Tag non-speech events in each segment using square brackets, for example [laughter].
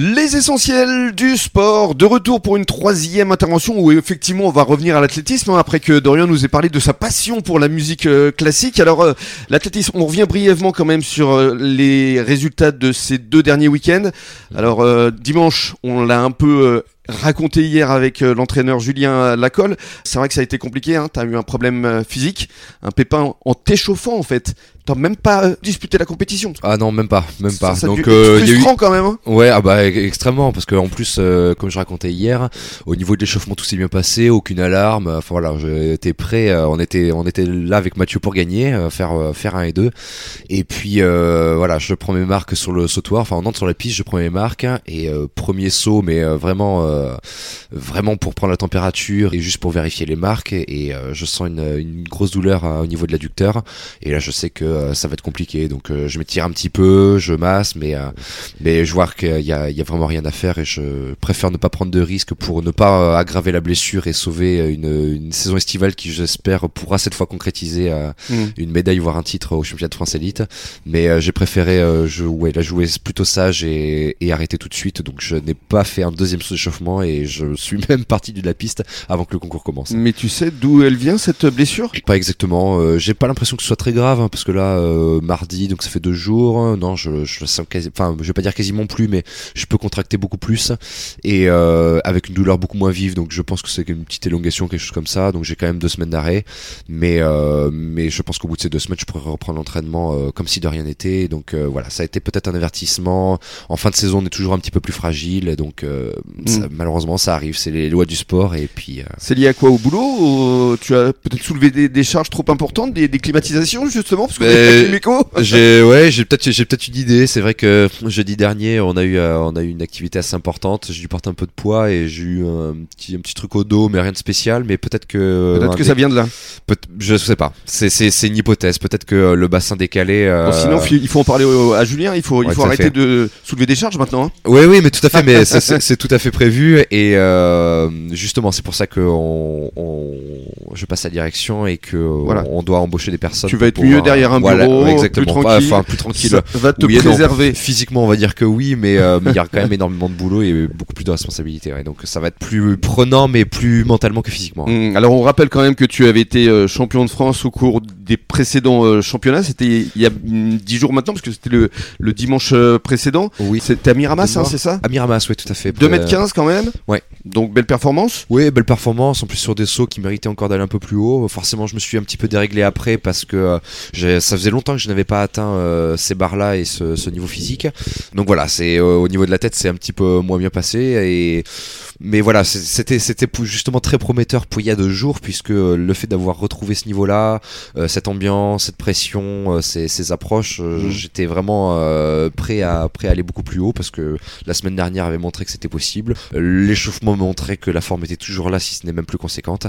Les essentiels du sport, de retour pour une troisième intervention où effectivement on va revenir à l'athlétisme hein, après que Dorian nous ait parlé de sa passion pour la musique euh, classique. Alors euh, l'athlétisme, on revient brièvement quand même sur euh, les résultats de ces deux derniers week-ends. Alors dimanche, on l'a un peu raconté hier avec l'entraîneur Julien Lacolle. C'est vrai que ça a été compliqué, hein. tu as eu un problème physique, un pépin en t'échauffant en fait même pas euh, disputé la compétition. Ah non, même pas, même pas. Donc euh, il y a eu... quand même. Hein. ouais, ah bah extrêmement parce que en plus, euh, comme je racontais hier, au niveau de l'échauffement tout s'est bien passé, aucune alarme. Enfin voilà, j'étais prêt. Euh, on était, on était là avec Mathieu pour gagner, faire faire un et deux. Et puis voilà, je prends mes marques sur le sautoir. Enfin, on entre sur la piste, je prends mes marques et premier saut, mais vraiment, vraiment pour prendre la température et juste pour vérifier les marques. Et, je sens une, une grosse douleur au niveau de l'adducteur. Et là, je sais que euh, ça va être compliqué. Donc euh, je m'étire un petit peu, je masse, mais euh, mais je vois qu'il y a, y a vraiment rien à faire et je préfère ne pas prendre de risques pour ne pas aggraver la blessure et sauver une, une saison estivale qui j'espère pourra cette fois concrétiser mm. une médaille voire un titre au championnat de France élite. Mais j'ai préféré je, ouais, la jouer plutôt sage et, et arrêter tout de suite. Donc je n'ai pas fait un deuxième sous-échauffement et je suis [laughs] même parti de la piste avant que le concours commence. Mais tu sais d'où elle vient cette blessure? Pas exactement. j'ai pas l'impression que ce soit très grave hein, parce que là euh, mardi, donc ça fait deux jours. Non, je, je enfin, je vais pas dire quasiment plus, mais je peux contracter beaucoup plus et euh, avec une douleur beaucoup moins vive. Donc je pense que c'est une petite élongation, quelque chose comme ça. Donc j'ai quand même deux semaines d'arrêt, mais euh, mais je pense qu'au bout de ces deux semaines, je pourrais reprendre l'entraînement comme si de rien n'était. Donc voilà, ça a été peut-être un avertissement. En fin de saison, on est toujours un petit peu plus fragile, donc mm. Malheureusement, ça arrive. C'est les lois du sport et puis. C'est lié à quoi au boulot Tu as peut-être soulevé des, charges trop importantes, des, des climatisations justement, parce que [laughs] j'ai ouais, j'ai peut-être j'ai peut-être une idée. C'est vrai que jeudi dernier, on a eu euh, on a eu une activité assez importante. J'ai dû porter un peu de poids et j'ai eu un petit un petit truc au dos, mais rien de spécial. Mais peut-être que peut-être que ça vient de là. je sais pas. C'est c'est c'est une hypothèse. Peut-être que le bassin décalé. Euh, sinon, il faut en parler à Julien. Il faut il faut arrêter de soulever des charges maintenant. Hein. Oui oui, mais tout à fait. mais c'est tout à fait prévu et euh, justement c'est pour ça que on, on, je passe à la direction et que voilà. on doit embaucher des personnes. Tu vas être mieux derrière un bureau exactement. Plus tranquille. Enfin, plus tranquille. va te préserver. physiquement, on va dire que oui, mais euh, il y a quand même énormément de boulot et beaucoup plus de responsabilités. Ouais. Donc ça va être plus prenant, mais plus mentalement que physiquement. Mmh, alors on rappelle quand même que tu avais été euh, champion de France au cours des précédents euh, championnats. C'était il y a 10 jours maintenant, parce que c'était le, le dimanche précédent. Oui. C'était à Miramas, hein, c'est ça? À Miramas, oui, tout à fait. 2m15 quand même? Ouais. Donc belle performance? Oui, belle performance. En plus sur des sauts qui méritaient encore d'aller un peu plus haut. Forcément, je me suis un petit peu déréglé après parce que ça faisait longtemps que je n'avais pas atteint euh, ces barres-là et ce, niveau physique. Donc voilà, c'est euh, au niveau de la tête, c'est un petit peu moins bien passé. Et mais voilà, c'était c'était justement très prometteur pour il y a deux jours puisque le fait d'avoir retrouvé ce niveau-là, euh, cette ambiance, cette pression, ces, ces, approches, mmh. j'étais vraiment prêt à prêt à aller beaucoup plus haut parce que la semaine dernière avait montré que c'était possible. L'échauffement montrait que la forme était toujours là, si ce n'est même plus conséquente.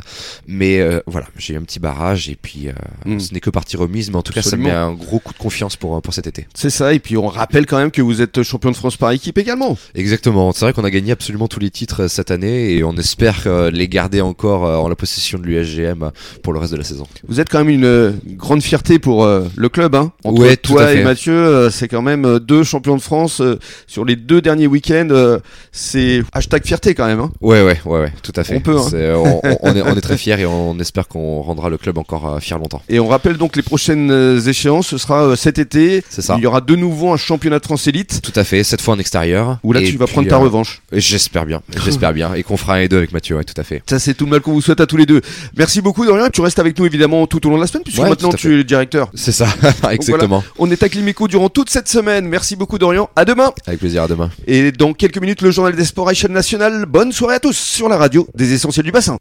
Mais voilà, j'ai eu un petit barrage et puis mmh. ce n'est que partie remise, mais en tout cas ça met un gros coup de confiance pour, pour cet été. C'est ça, et puis on rappelle quand même que vous êtes champion de France par équipe également. Exactement, c'est vrai qu'on a gagné absolument tous les titres euh, cette année et on espère euh, les garder encore euh, en la possession de l'USGM pour le reste de la saison. Vous êtes quand même une grande fierté pour le club, hein Entre toi et Mathieu, c'est quand même deux champions de France sur les deux derniers week-ends. c'est hashtag fierté quand même. Hein ouais, ouais, ouais, ouais, tout à fait. On peut. Hein. on, est, on, est, très fiers et on espère qu'on rendra le club encore fier longtemps. Et on rappelle donc les prochaines échéances, ce sera cet été. C'est ça. Il y aura de nouveau un championnat de France élite. Tout à fait, cette fois en extérieur. Où là tu vas prendre ta euh, revanche. J'espère bien, j'espère bien. Et qu'on fera un et deux avec Mathieu, ouais, tout à fait. Ça c'est tout le mal qu'on vous souhaite à tous les deux. Merci beaucoup Dorian, tu restes avec nous évidemment tout au long de la semaine puisque maintenant tu es le directeur. C'est ça, [laughs] exactement. On est à Climico durant toute cette semaine. Merci beaucoup Dorian, à demain. Avec plaisir, à demain. Et dans quelques minutes le journal des sports à échelle nationale. Bonne soirée à tous sur la radio des essentiels du bassin.